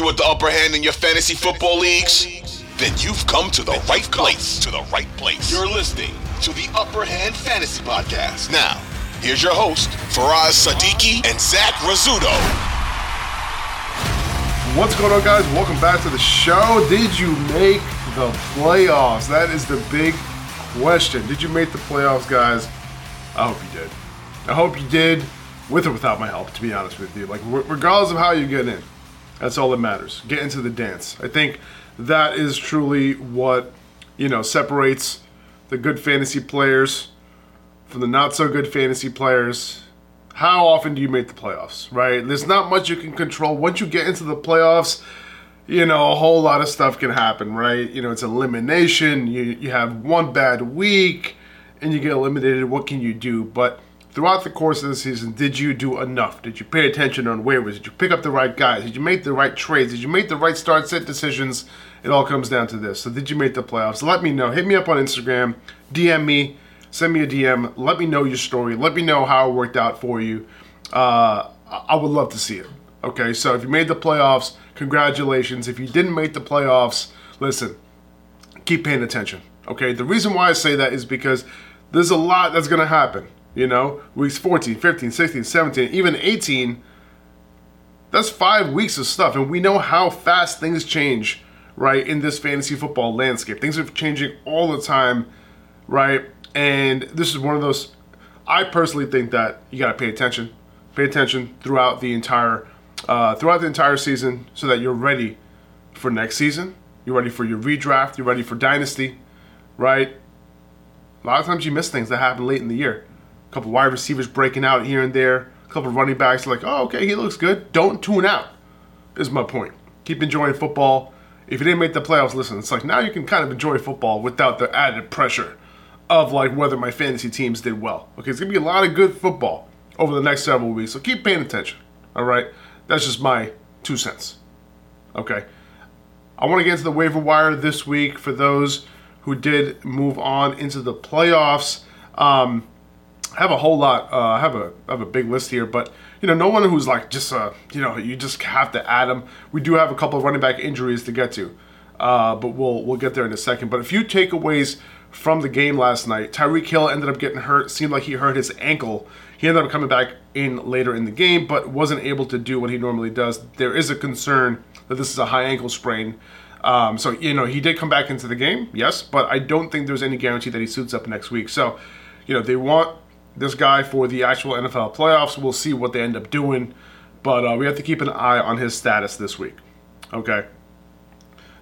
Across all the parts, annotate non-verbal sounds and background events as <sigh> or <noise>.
You the upper hand in your fantasy football leagues? Then you've come to the right place. To the right place. You're listening to the Upper Hand Fantasy Podcast. Now, here's your host, Faraz Siddiqi and Zach Rizzuto. What's going on, guys? Welcome back to the show. Did you make the playoffs? That is the big question. Did you make the playoffs, guys? I hope you did. I hope you did, with or without my help, to be honest with you. Like, regardless of how you get in, that's all that matters. Get into the dance. I think that is truly what, you know, separates the good fantasy players from the not so good fantasy players. How often do you make the playoffs, right? There's not much you can control. Once you get into the playoffs, you know, a whole lot of stuff can happen, right? You know, it's elimination. You, you have one bad week and you get eliminated. What can you do? But throughout the course of the season, did you do enough? Did you pay attention on waivers? Did you pick up the right guys? Did you make the right trades? Did you make the right start set decisions? It all comes down to this. So, did you make the playoffs? Let me know. Hit me up on Instagram, DM me, send me a DM. Let me know your story. Let me know how it worked out for you. Uh, I would love to see it. Okay, so if you made the playoffs, congratulations. If you didn't make the playoffs, listen, keep paying attention. Okay, the reason why I say that is because there's a lot that's going to happen. You know, weeks 14, 15, 16, 17, even 18. That's five weeks of stuff. And we know how fast things change, right, in this fantasy football landscape. Things are changing all the time, right? And this is one of those. I personally think that you got to pay attention. Pay attention throughout the entire uh, throughout the entire season so that you're ready for next season. You're ready for your redraft. You're ready for dynasty, right? A lot of times you miss things that happen late in the year a couple wide receivers breaking out here and there, a couple running backs like, oh, okay, he looks good. Don't tune out, is my point. Keep enjoying football. If you didn't make the playoffs, listen, it's like now you can kind of enjoy football without the added pressure of like whether my fantasy teams did well. Okay, it's gonna be a lot of good football over the next several weeks, so keep paying attention. All right, that's just my two cents. Okay, I want to get into the waiver wire this week for those who did move on into the playoffs. Um, I have a whole lot. Uh, I have a I have a big list here, but you know, no one who's like just uh, you know, you just have to add them. We do have a couple of running back injuries to get to, uh, but we'll we'll get there in a second. But a few takeaways from the game last night. Tyreek Hill ended up getting hurt. Seemed like he hurt his ankle. He ended up coming back in later in the game, but wasn't able to do what he normally does. There is a concern that this is a high ankle sprain. Um, so you know, he did come back into the game, yes, but I don't think there's any guarantee that he suits up next week. So, you know, they want this guy for the actual NFL playoffs. We'll see what they end up doing, but uh, we have to keep an eye on his status this week. Okay.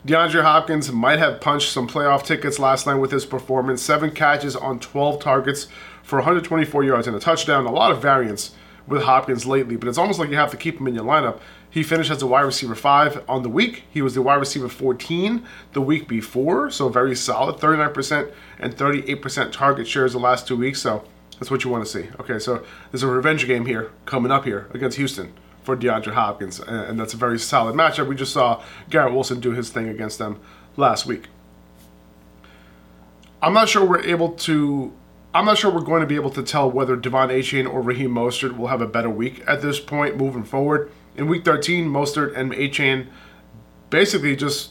DeAndre Hopkins might have punched some playoff tickets last night with his performance. Seven catches on 12 targets for 124 yards and a touchdown. A lot of variance with Hopkins lately, but it's almost like you have to keep him in your lineup. He finished as a wide receiver five on the week. He was the wide receiver 14 the week before, so very solid. 39% and 38% target shares the last two weeks. So that's what you want to see. Okay, so there's a revenge game here coming up here against Houston for DeAndre Hopkins, and that's a very solid matchup. We just saw Garrett Wilson do his thing against them last week. I'm not sure we're able to. I'm not sure we're going to be able to tell whether De'Von Achane or Raheem Mostert will have a better week at this point moving forward. In Week 13, Mostert and Achane basically just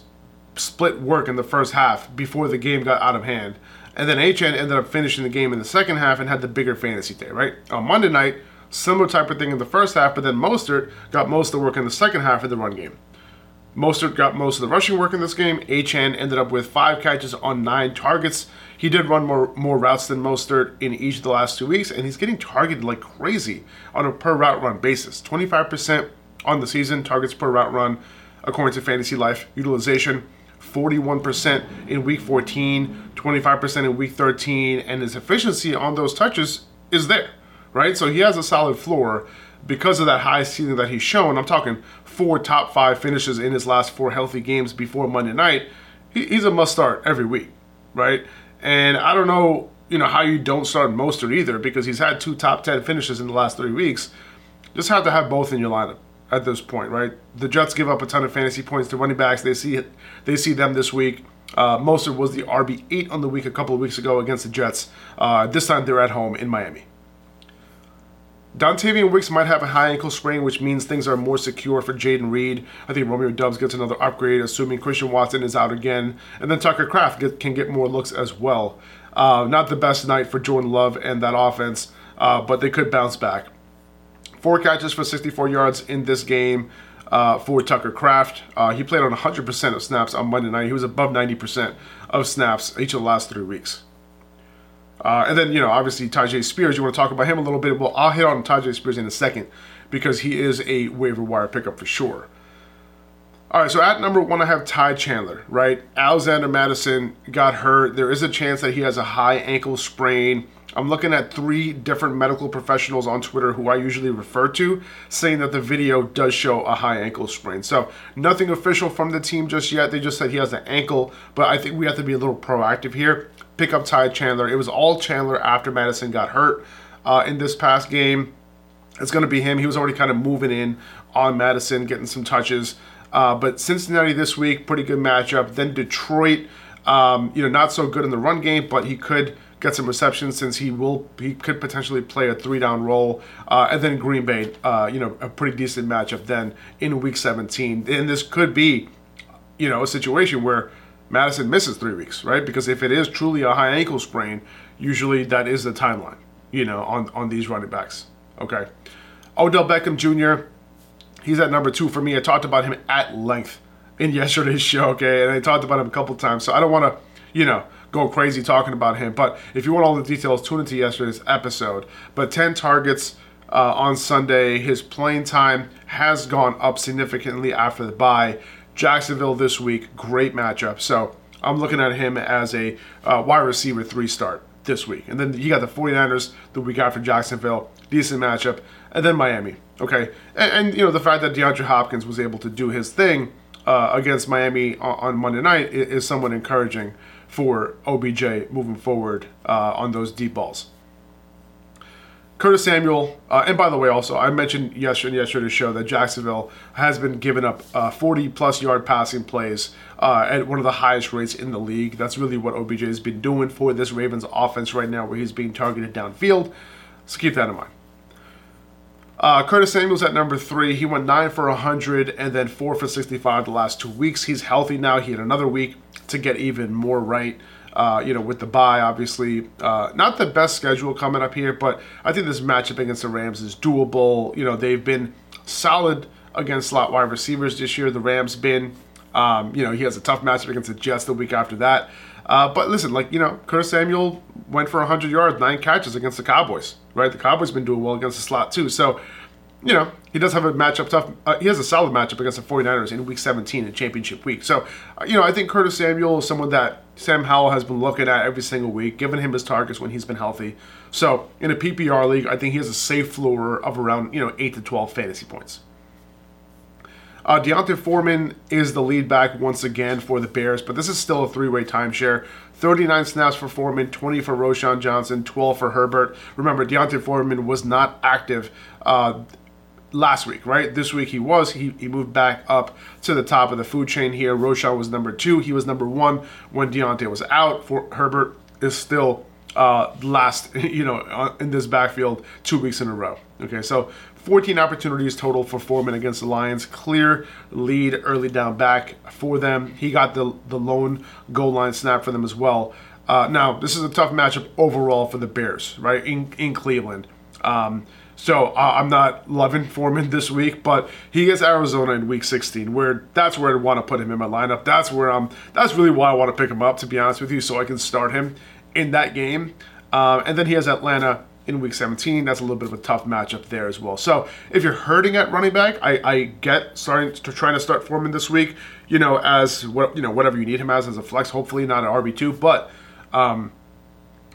split work in the first half before the game got out of hand. And then Achane ended up finishing the game in the second half and had the bigger fantasy day, right? On Monday night, similar type of thing in the first half, but then Mostert got most of the work in the second half of the run game. Mostert got most of the rushing work in this game. Achane ended up with five catches on nine targets. He did run more more routes than Mostert in each of the last two weeks, and he's getting targeted like crazy on a per route run basis. 25% on the season targets per route run, according to Fantasy Life utilization. 41% in week 14, 25% in week 13, and his efficiency on those touches is there, right? So he has a solid floor because of that high ceiling that he's shown. I'm talking four top five finishes in his last four healthy games before Monday night. he's a must start every week, right? And I don't know, you know, how you don't start Mostert either because he's had two top 10 finishes in the last three weeks. Just have to have both in your lineup at this point, right? The Jets give up a ton of fantasy points to running backs. They see it, they see them this week. Uh, Mostert was the RB eight on the week a couple of weeks ago against the Jets. Uh, this time they're at home in Miami. Dontayvion Wicks might have a high ankle sprain, which means things are more secure for Jayden Reed. I think Romeo Doubs gets another upgrade, assuming Christian Watson is out again. And then Tucker Kraft get, can get more looks as well. Uh, not the best night for Jordan Love and that offense, uh, but they could bounce back. Four catches for 64 yards in this game uh, for Tucker Kraft. Uh, he played on 100% of snaps on Monday night. He was above 90% of snaps each of the last three weeks. Uh, and then, you know, obviously Tyjae Spears, you want to talk about him a little bit. Well, I'll hit on Tyjae Spears in a second because he is a waiver wire pickup for sure. All right, so at number one, I have Ty Chandler, right? Alexander Mattison got hurt. There is a chance that he has a high ankle sprain. I'm looking at three different medical professionals on Twitter who I usually refer to saying that the video does show a high ankle sprain. So, nothing official from the team just yet. They just said he has an ankle, but I think we have to be a little proactive here pick up Ty Chandler. It was all Chandler after Mattison got hurt uh, in this past game. It's going to be him. He was already kind of moving in on Mattison, getting some touches. Uh, but Cincinnati this week, pretty good matchup. Then Detroit, um, you know, not so good in the run game, but he could get some receptions since he will he could potentially play a three down role. Uh, and then Green Bay, uh, you know, a pretty decent matchup then in Week 17. And this could be, you know, a situation where Mattison misses three weeks, right? Because if it is truly a high ankle sprain, usually that is the timeline, you know, on, on these running backs. Okay. Odell Beckham Jr., he's at number two for me. I talked about him at length in <laughs> yesterday's show, okay? And I talked about him a couple times. So I don't want to, you know, go crazy talking about him. But if you want all the details, tune into yesterday's episode. But 10 targets uh, on Sunday. His playing time has gone up significantly after the bye. Jacksonville this week, great matchup. So I'm looking at him as a uh, wide receiver three start this week. And then you got the 49ers the week after Jacksonville, decent matchup. And then Miami, okay? And, and you know, the fact that DeAndre Hopkins was able to do his thing uh, against Miami on, on, Monday night is, is, somewhat encouraging for OBJ moving forward uh, on those deep balls. Curtis Samuel, uh, and by the way, also I mentioned yesterday and yesterday's show that Jacksonville has been giving up uh, 40 plus yard passing plays uh, at one of the highest rates in the league. That's really what OBJ has been doing for this Ravens offense right now, where he's being targeted downfield. So keep that in mind. Uh, Curtis Samuel's at number three. He went nine for 100 and then four for 65 the last two weeks. He's healthy now. He had another week to get even more right. Uh, you know, with the bye, obviously, uh, not the best schedule coming up here, but I think this matchup against the Rams is doable. You know, they've been solid against slot wide receivers this year. The Rams been, um, you know, he has a tough matchup against the Jets the week after that. Uh, but listen, like you know, Curtis Samuel went for 100 yards, nine catches against the Cowboys. Right, the Cowboys been doing well against the slot too. So you know, he does have a matchup tough. Uh, he has a solid matchup against the 49ers in week 17 in championship week. So, uh, you know, I think Curtis Samuel is someone that Sam Howell has been looking at every single week, giving him his targets when he's been healthy. So, in a PPR league, I think he has a safe floor of around, you know, 8 to 12 fantasy points. Uh, D'Onta Foreman is the lead back once again for the Bears, but this is still a three way timeshare. 39 snaps for Foreman, 20 for Roschon Johnson, 12 for Herbert. Remember, D'Onta Foreman was not active uh, last week, right? This week he was. He, he moved back up to the top of the food chain here. Roschon was number two. He was number one when D'Onta was out. For Herbert is still uh, last, <laughs> you know, uh, in this backfield two weeks in a row. Okay, so 14 opportunities total for Foreman against the Lions. Clear lead early down back for them. He got the the lone goal line snap for them as well. Uh, now this is a tough matchup overall for the Bears, right? In in Cleveland. Um, so uh, I'm not loving Foreman <laughs> this week, but he gets Arizona in Week 16, where that's where I want to put him in my lineup. That's where I'm. That's really why I want to pick him up, to be honest with you, so I can start him in that game. Uh, and then he has Atlanta in Week 17. That's a little bit of a tough matchup there as well. So if you're hurting at running back, I, I get starting to trying to start Foreman this week. You know, as what you know, whatever you need him as as a flex. Hopefully not an RB two, but um,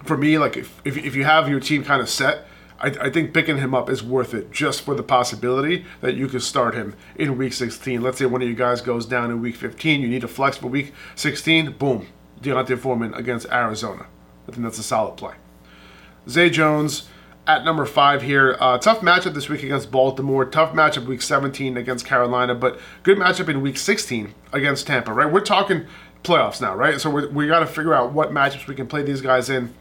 for me, like if, if if you have your team kind of set I, I, think picking him up is worth it just for the possibility that you could start him in week 16. Let's say one of you guys goes down in week 15, you need a flex for week 16, boom, D'Onta Foreman against Arizona. I think that's a solid play. Zay Jones at number five here. Uh, tough matchup this week against Baltimore. Tough matchup week 17 against Carolina, but good matchup in week 16 against Tampa, right? We're talking playoffs now, right? So we got to figure out what matchups we can play these guys in.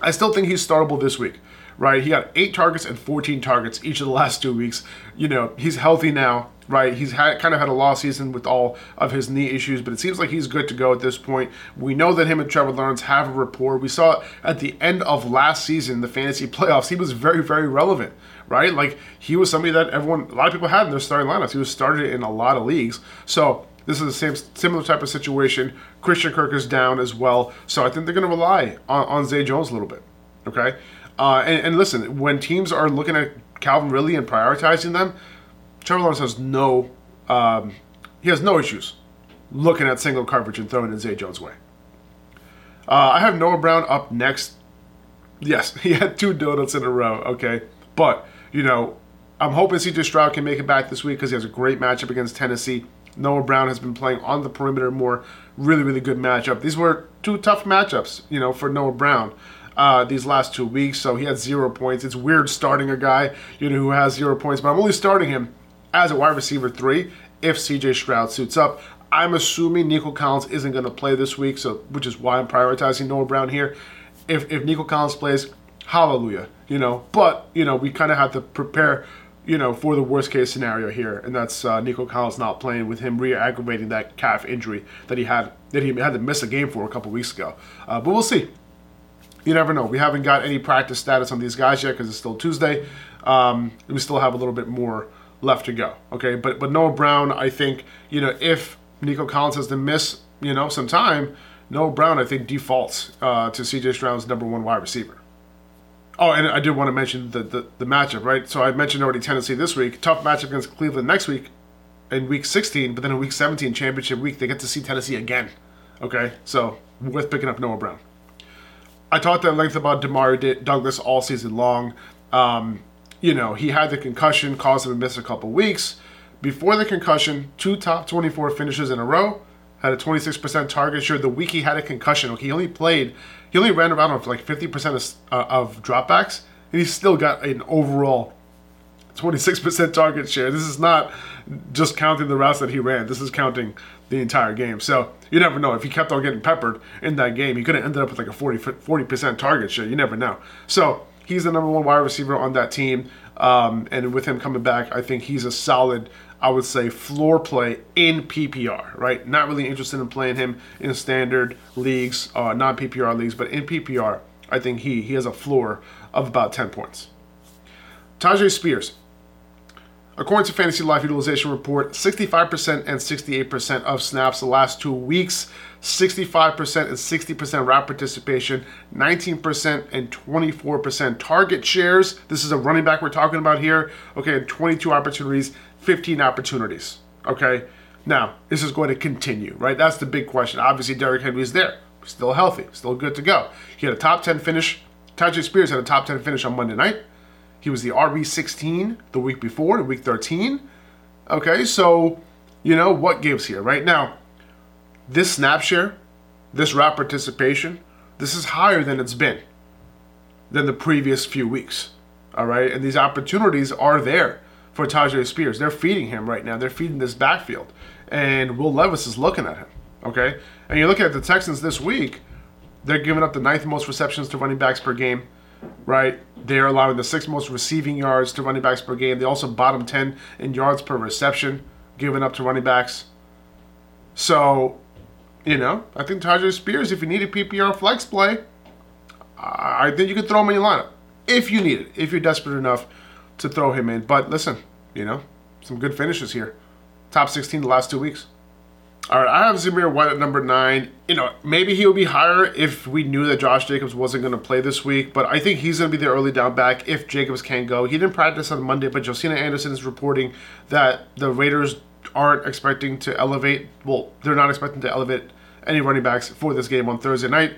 I still think he's startable this week right? He got eight targets and 14 targets each of the last two weeks. You know, he's healthy now, right? He's had kind of had a lost season with all of his knee issues, but it seems like he's good to go at this point. We know that him and Trevor Lawrence have a rapport. We saw at the end of last season, the fantasy playoffs, he was very, very relevant, right? Like he was somebody that everyone, a lot of people had in their starting lineups. He was started in a lot of leagues. So this is the same similar type of situation. Christian Kirk is down as well, so I think they're going to rely on, on Zay Jones a little bit. Okay, uh, and, and, listen, when teams are looking at Calvin Ridley and prioritizing them, Trevor Lawrence has no um, he has no issues looking at single coverage and throwing in Zay Jones' way. Uh, I have Noah Brown up next. Yes, <laughs> he had two donuts in a row. Okay, but you know, I'm hoping CJ Stroud can make it back this week because he has a great matchup against Tennessee. Noah Brown has been playing on the perimeter more. Really, really good matchup. These were two tough matchups, you know, for Noah Brown uh, these last two weeks. So he had zero points. It's weird starting a guy you know who has zero points, but I'm only starting him as a wide receiver three if CJ Stroud suits up. I'm assuming Nico Collins isn't going to play this week, so which is why I'm prioritizing Noah Brown here. If if Nico Collins plays, hallelujah, you know. But you know we kind of have to prepare, you know, for the worst case scenario here, and that's uh, Nico Collins not playing with him re-aggravating that calf injury that he had that he had to miss a game for a couple weeks ago. Uh, but we'll see you never know. We haven't got any practice status on these guys yet because it's still Tuesday. Um, we still have a little bit more left to go. Okay, but but Noah Brown, I think you know if Nico Collins has to miss you know some time, Noah Brown I think defaults uh, to C.J. Stroud's number one wide receiver. Oh, and I did want to mention the, the, the matchup, right? So I mentioned already Tennessee this week, tough matchup against Cleveland next week in week 16, but then in week 17, championship week, they get to see Tennessee again. Okay, so worth picking up Noah Brown. I talked at length about Demario Douglas all season long. Um, you know, he had the concussion, caused him to miss a couple weeks. Before the concussion, two top 24 finishes in a row, had a 26% target share. The week he had a concussion, he only played, he only ran around with like 50% of, uh, of dropbacks, and he still got an overall 26% target share. This is not just counting the routes that he ran. This is counting the entire game. So you never know. If he kept on getting peppered in that game, he could have ended up with like a 40, 40% target share. You never know. So he's the number one wide receiver on that team. Um, and with him coming back, I think he's a solid, I would say, floor play in PPR, right? Not really interested in playing him in standard leagues, uh, non PPR leagues, but in PPR, I think he, he has a floor of about 10 points. Tyjae Spears, According to Fantasy Life Utilization Report, 65% and 68% of snaps the last two weeks, 65% and 60% route participation, 19% and 24% target shares. This is a running back we're talking about here. Okay, 22 opportunities, 15 opportunities. Okay, now this is going to continue, right? That's the big question. Obviously, Derrick Henry is there, still healthy, still good to go. He had a top 10 finish. Tyjae Spears had a top 10 finish on Monday night. He was the RB16 the week before, the week 13. Okay, so, you know, what gives here? Right now, this snap share, this route participation, this is higher than it's been than the previous few weeks. All right, and these opportunities are there for Tyjae Spears. They're feeding him right now. They're feeding this backfield, and Will Levis is looking at him. Okay, and you look at the Texans this week; they're giving up the ninth most receptions to running backs per game right? They're allowing the sixth most receiving yards to running backs per game. They also bottom 10 in yards per reception given up to running backs. So, you know, I think Tyjae Spears, if you need a PPR flex play, I think you could throw him in your lineup if you need it, if you're desperate enough to throw him in. But listen, you know, some good finishes here. Top 16 the last two weeks. All right, I have Zamir White at number nine. You know, maybe he would be higher if we knew that Josh Jacobs wasn't going to play this week, but I think he's going to be the early down back if Jacobs can go. He didn't practice on Monday, but Josina Anderson is reporting that the Raiders aren't expecting to elevate, well, they're not expecting to elevate any running backs for this game on Thursday night.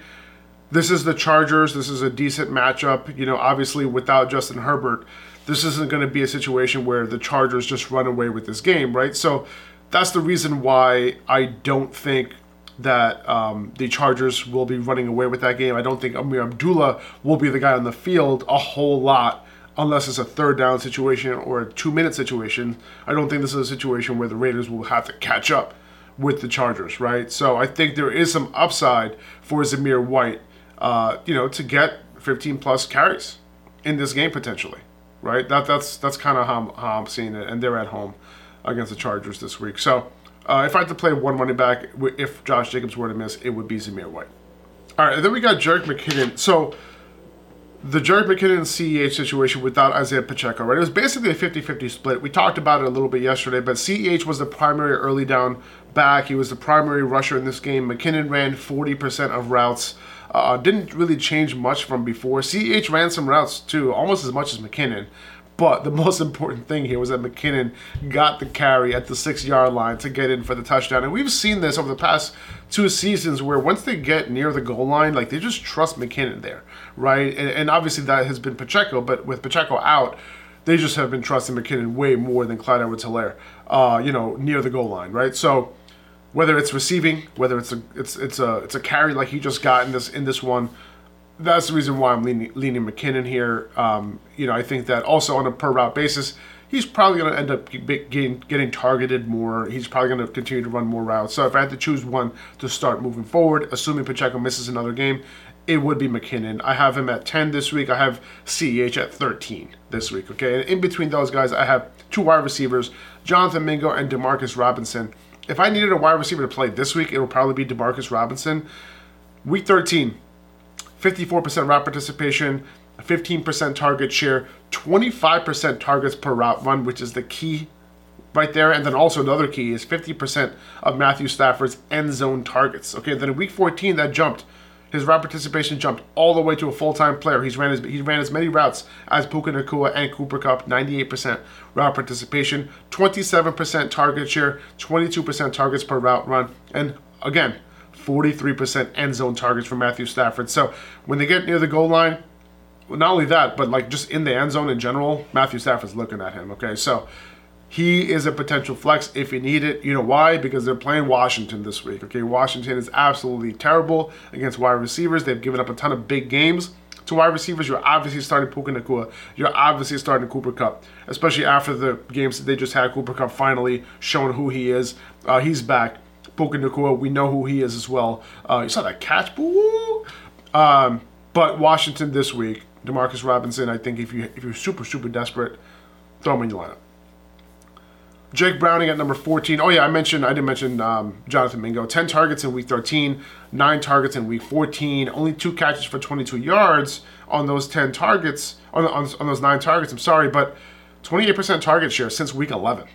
This is the Chargers. This is a decent matchup. You know, obviously without Justin Herbert, this isn't going to be a situation where the Chargers just run away with this game, right? So, that's the reason why I don't think that um, the Chargers will be running away with that game. I don't think Ameer Abdullah will be the guy on the field a whole lot unless it's a third down situation or a two minute situation. I don't think this is a situation where the Raiders will have to catch up with the Chargers, right? So I think there is some upside for Zamir White, uh, you know, to get 15 plus carries. in this game potentially, right? That that's that's kind of how, how I'm seeing it, and they're at home against the Chargers this week. So uh, if I had to play one running back, if Josh Jacobs were to miss, it would be Zamir White. All right, then we got Jerick McKinnon. So the Jerick McKinnon CEH situation without Isaiah Pacheco, right? It was basically a 50 50 split. We talked about it a little bit yesterday, but CEH was the primary early down back. He was the primary rusher in this game. McKinnon ran 40% of routes. Uh, didn't really change much from before. CEH ran some routes too, almost as much as McKinnon. But the <laughs> most important thing here was that McKinnon got the carry at the six yard line to get in for the touchdown. And we've seen this over the past two seasons where once they get near the goal line, like they just trust McKinnon there, right? And, and obviously that has been Pacheco, but with Pacheco out, they just have been trusting McKinnon way more than Clyde Edwards Helaire, uh, you know, near the goal line, right? So whether it's receiving, whether it's a it's it's a it's a carry like he just got in this in this one, that's the reason why I'm leaning, leaning McKinnon here. Um, you know, I think that also on a per route basis, he's probably going to end up getting getting targeted more. He's probably going to continue to run more routes. So if I had to choose one to start moving forward, assuming Pacheco misses another game, it would be McKinnon. I have him at 10 this week. I have CEH at 13 this week. Okay, and in between those guys, I have two wide receivers, Jonathan Mingo and Demarcus Robinson. If I needed a wide receiver to play this week, it would probably be Demarcus Robinson. Week 13, 54% route participation, 15% target share, 25% targets per route run, which is the key right there. And then also another key is 50% of Matthew Stafford's end zone targets. Okay, then in week 14, that jumped. His route participation jumped all the way to a full-time player. He's ran as he ran as many routes as Puka Nacua and Cooper Kupp, 98% route participation, 27% target share, 22% targets per route run, and again, 43% end zone targets for Matthew Stafford. So when they get near the goal line, not only that, but like just in the end zone in general, Matthew Stafford's looking at him. Okay, so he is a potential flex if you need it. You know why? Because they're playing Washington this week. Okay, Washington is absolutely terrible against wide receivers. They've given up a ton of big games to wide receivers. You're obviously starting Puka Nacua. You're obviously starting Cooper Kupp, especially after the games that they just had. Cooper Kupp finally showing who he is. Uh, he's back. Puka Nacua, we know who he is as well. Uh, you saw that catch, boo. Um, but Washington this week, Demarcus Robinson. I think if you if you're super super desperate, throw him in your lineup. Jake Browning at number 14. Oh, yeah, I mentioned, I didn't mention um, Jonathan Mingo. 10 targets in week 13, 9 targets in week 14, only 2 catches for 22 yards on those 10 targets, on, on, on those 9 targets, I'm sorry, but 28% target share since week 11.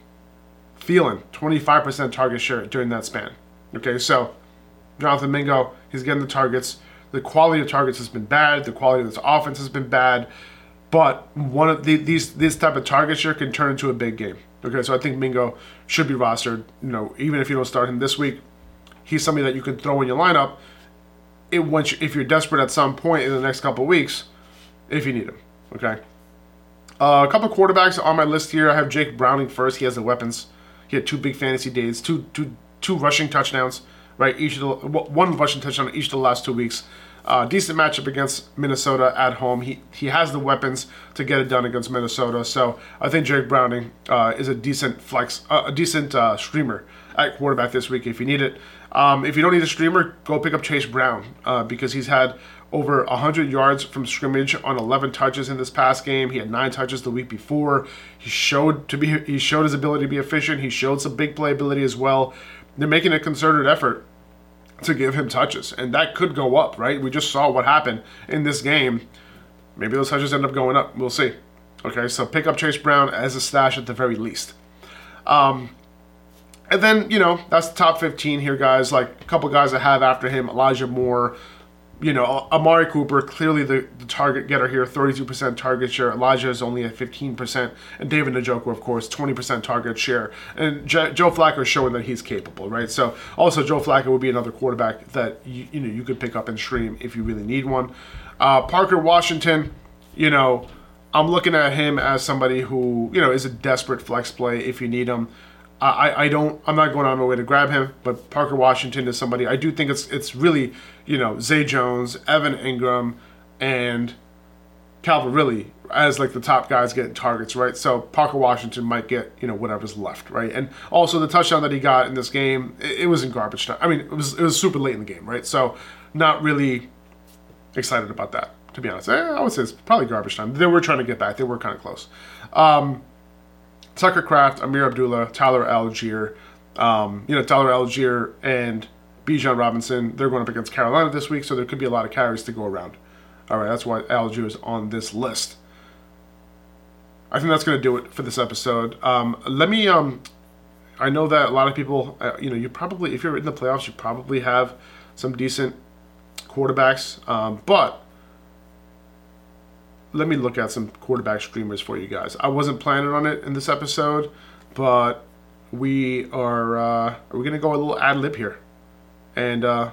Thielen, 25% target share during that span. Okay, so Jonathan Mingo, he's getting the targets. The quality of targets has been bad. The quality of this offense has been bad. But one of the, these this type of target share can turn into a big game. Okay, so I think Mingo should be rostered. You know, even if you don't start him this week, he's somebody that you can throw in your lineup. It once if you're desperate at some point in the next couple weeks, if you need him. Okay. Uh, a couple quarterbacks on my list here. I have Jake Browning first. He has the weapons. He had two big fantasy days, two two two rushing touchdowns, right? Each of the one rushing touchdown each of the last two weeks. Uh, decent matchup against Minnesota at home. He he has the weapons to get it done against Minnesota. So I think Jake Browning uh, is a decent flex, uh, a decent uh, streamer at quarterback this week if you need it. Um, if you don't need a streamer, go pick up Chase Brown uh, because he's had over 100 yards from scrimmage on 11 touches in this past game. He had nine touches the week before. He showed to be he showed his ability to be efficient. He showed some big play ability as well. They're making a concerted effort to give him touches, and that could go up, right? We just saw what happened in this game. Maybe those touches end up going up. We'll see. Okay, so pick up Chase Brown as a stash at the very least. Um, and then, you know, that's the top 15 here, guys. Like a couple guys I have after him Elijah Moore, you know, Amari Cooper, clearly the, the target getter here, 32% target share. Elijah is only at 15%. And David Njoku, of course, 20% target share. And J- Joe Flacco is showing that he's capable, right? So also Joe Flacco would be another quarterback that, you, you know, you could pick up and stream if you really need one. Uh, Parker Washington, you know, I'm looking at him as somebody who, you know, is a desperate flex play if you need him. I, I don't I'm not going on my way to grab him, but Parker Washington is somebody I do think it's it's really you know Zay Jones, Evan Engram, and Calvin really as like the top guys getting targets, right? So Parker Washington might get you know whatever's left, right? And also the touchdown that he got in this game, it, it was in garbage time. I mean, it was it was super late in the game, right? So not really excited about that to be honest. Eh, I would say it's probably garbage time. They were trying to get back. They were kind of close. Um, Tucker Kraft, Ameer Abdullah, Tyler Allgeier. Um, you know, Tyler Allgeier and Bijan Robinson, they're going up against Carolina this week, so there could be a lot of carries to go around. All right, that's why Allgeier is on this list. I think that's going to do it for this episode. Um, let me. Um, I know that a lot of people, uh, you know, you probably, if you're in the playoffs, you probably have some decent quarterbacks. Um, but let me look at some quarterback streamers for you guys. I wasn't planning on it in this episode, but we are. Uh, we're we gonna go a little ad lib here? And uh,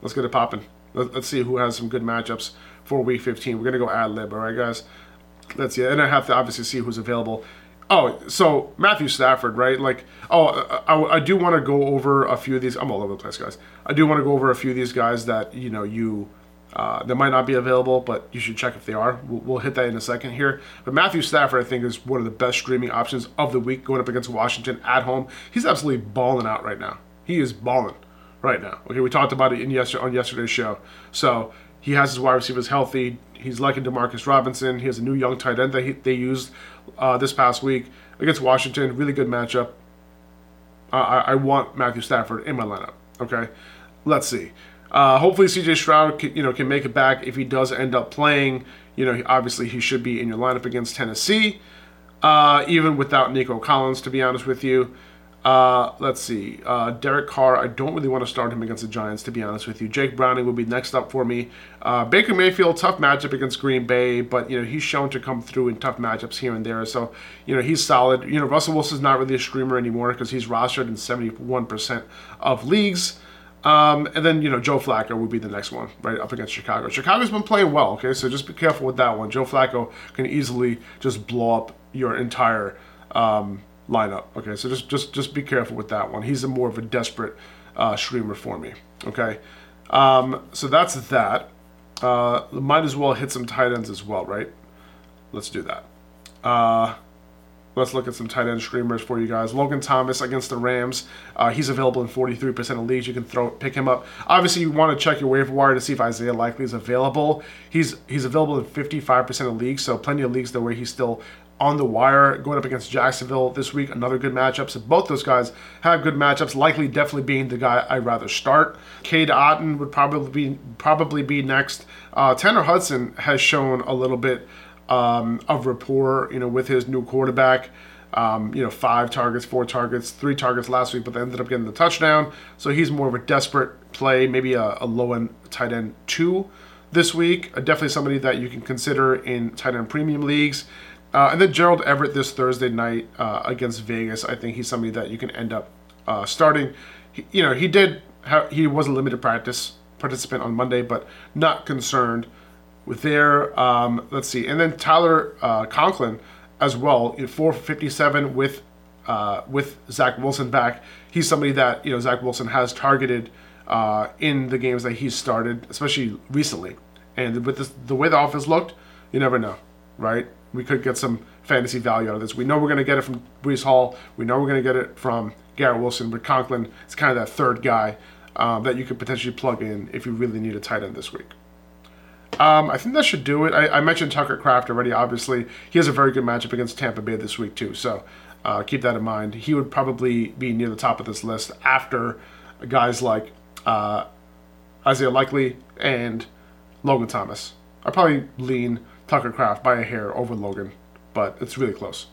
let's get it popping. Let, us see who has some good matchups for Week 15. We're gonna go ad lib. All right, guys. Let's see. And I have to obviously see who's available. Oh, so Matthew Stafford, right? Like, oh, I, I do want to go over a few of these. I'm all over the place, guys. I do want to go over a few of these guys that you know you uh, that might not be available, but you should check if they are. We'll, we'll, hit that in a second here. But Matthew Stafford, I think, is one of the best streaming options of the week going up against Washington at home. He's absolutely balling out right now. He is balling right now. Okay, we talked about it in yesterday on yesterday's show. So he has his wide receivers healthy. He's liking Demarcus Robinson. He has a new young tight end that he, they used uh, this past week against Washington. Really good matchup. Uh, I, I, want Matthew Stafford in my lineup. Okay, let's see. Uh, hopefully, CJ Stroud can, you know can make it back if he does end up playing. You know, obviously he should be in your lineup against Tennessee, uh, even without Nico Collins. To be honest with you, uh, let's see. Uh, Derek Carr, I don't really want to start him against the Giants, to be honest with you. Jake Browning will be next up for me. Uh, Baker Mayfield, tough matchup against Green Bay, but you know he's shown to come through in tough matchups here and there. So you know he's solid. You know Russell Wilson's not really a streamer anymore because he's rostered in 71% of leagues. Um, and then you know Joe Flacco would be the next one, right up against Chicago. Chicago's been playing well, okay, so just be careful with that one. Joe Flacco can easily just blow up your entire. Um, lineup. Okay, so just just just be careful with that one. He's a more of a desperate uh, streamer for me. Okay, um, so that's that. Uh, might as well hit some tight ends as well, right? Let's do that. Uh, let's look at some tight end streamers for you guys. Logan Thomas against the Rams. Uh, he's available in 43% of leagues. You can throw pick him up. Obviously, you want to check your waiver wire to see if Isaiah Likely is available. He's he's available in 55% of leagues, so plenty of leagues though where he's still on the wire going up against Jacksonville this week. Another good matchup. So both those guys have good matchups. Likely, definitely being the guy I'd rather start. Cade Otton would probably be probably be next. Uh, Tanner Hudson has shown a little bit um, of rapport, you know, with his new quarterback. Um, you know, five targets, four targets, three targets last week, but they ended up getting the touchdown. So he's more of a desperate play, maybe a, a low end tight end two this week. Uh, definitely somebody that you can consider in tight end premium leagues. Uh, and then Gerald Everett this Thursday night uh, against Vegas. I think he's somebody that you can end up uh, starting. He, you know, he did have, he was a limited practice participant on Monday, but not concerned with there. Um, let's see, and then Tyler uh, Conklin as well, 457 with uh, with Zach Wilson back. He's somebody that you know Zach Wilson has targeted uh, in the games that he's started, especially recently. And with this, the way the offense looked, you never know, right? we could get some fantasy value out of this. We know we're going to get it from Breece Hall. We know we're going to get it from Garrett Wilson. But Conklin is kind of that third guy um, that you could potentially plug in if you really need a tight end this week. Um, I think that should do it. I, I, mentioned Tucker Kraft already. Obviously, he has a very good matchup against Tampa Bay this week too. So uh, keep that in mind. He would probably be near the top of this list after guys like uh, Isaiah Likely and Logan Thomas. I probably lean Tucker Kraft by a hair over Logan, but it's really close.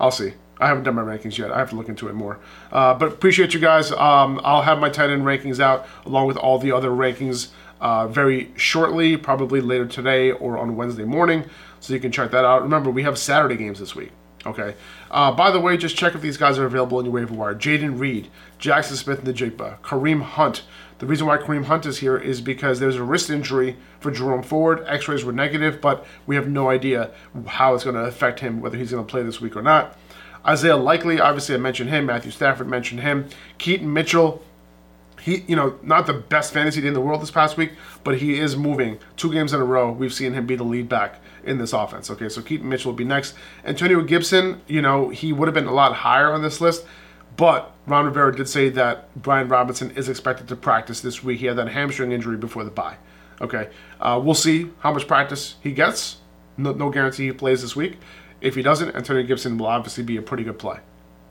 I'll see. I haven't done my rankings yet. I have to look into it more. Uh, but appreciate you guys. Um, I'll have my tight end rankings out along with all the other rankings uh, very shortly, probably later today or on Wednesday morning. So you can check that out. Remember, we have Saturday games this week. Okay. Uh, by the way, just check if these guys are available in your waiver wire. Jayden Reed, Jaxon Smith-Njigba, Kareem Hunt, the reason why Kareem Hunt is here is because there's a wrist injury for Jerome Ford. X rays were negative, but we have no idea how it's going to affect him, whether he's going to play this week or not. Isaiah Likely, obviously, I mentioned him. Matthew Stafford mentioned him. Keaton Mitchell, he, you know, not the best fantasy in the world this past week, but he is moving. Two games in a row, we've seen him be the lead back in this offense. Okay, so Keaton Mitchell will be next. Antonio Gibson, you know, he would have been a lot higher on this list but Ron Rivera did say that Brian Robinson is expected to practice this week. He had that hamstring injury before the bye. Okay, uh, we'll see how much practice he gets. No, no guarantee he plays this week. If he doesn't, Antonio Gibson will obviously be a pretty good play.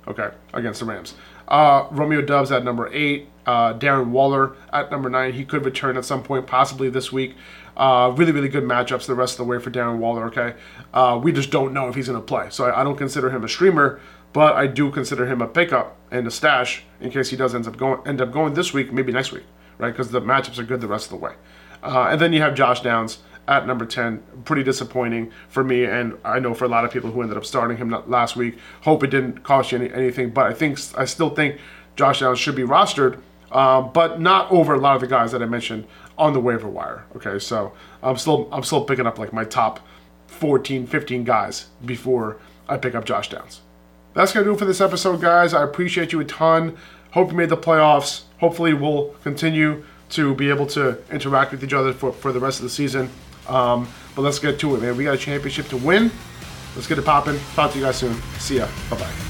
Okay, against the Rams. Uh, Romeo Doubs at number eight. Uh, Darren Waller at number nine. He could return at some point, possibly this week. Uh, really, really good matchups the rest of the way for Darren Waller. Okay, uh, we just don't know if he's going to play, so I, I, don't consider him a streamer, but I do consider him a pickup and a stash in case he does end up going end up going this week, maybe next week, right? Because the matchups are good the rest of the way. Uh, and then you have Josh Downs at number 10. Pretty disappointing for me, and I know for a lot of people who ended up starting him last week. Hope it didn't cost you any, anything, but I think I still think Josh Downs should be rostered, uh, but not over a lot of the guys that I mentioned on the waiver wire. Okay, so I'm still I'm still picking up like my top 14, 15 guys before I pick up Josh Downs. That's gonna do it for this episode, guys. I appreciate you a ton. Hope you made the playoffs. Hopefully, we'll continue to be able to interact with each other for, for the rest of the season. Um, but let's get to it, man. We got a championship to win. Let's get it popping. Talk to you guys soon. See ya. Bye bye.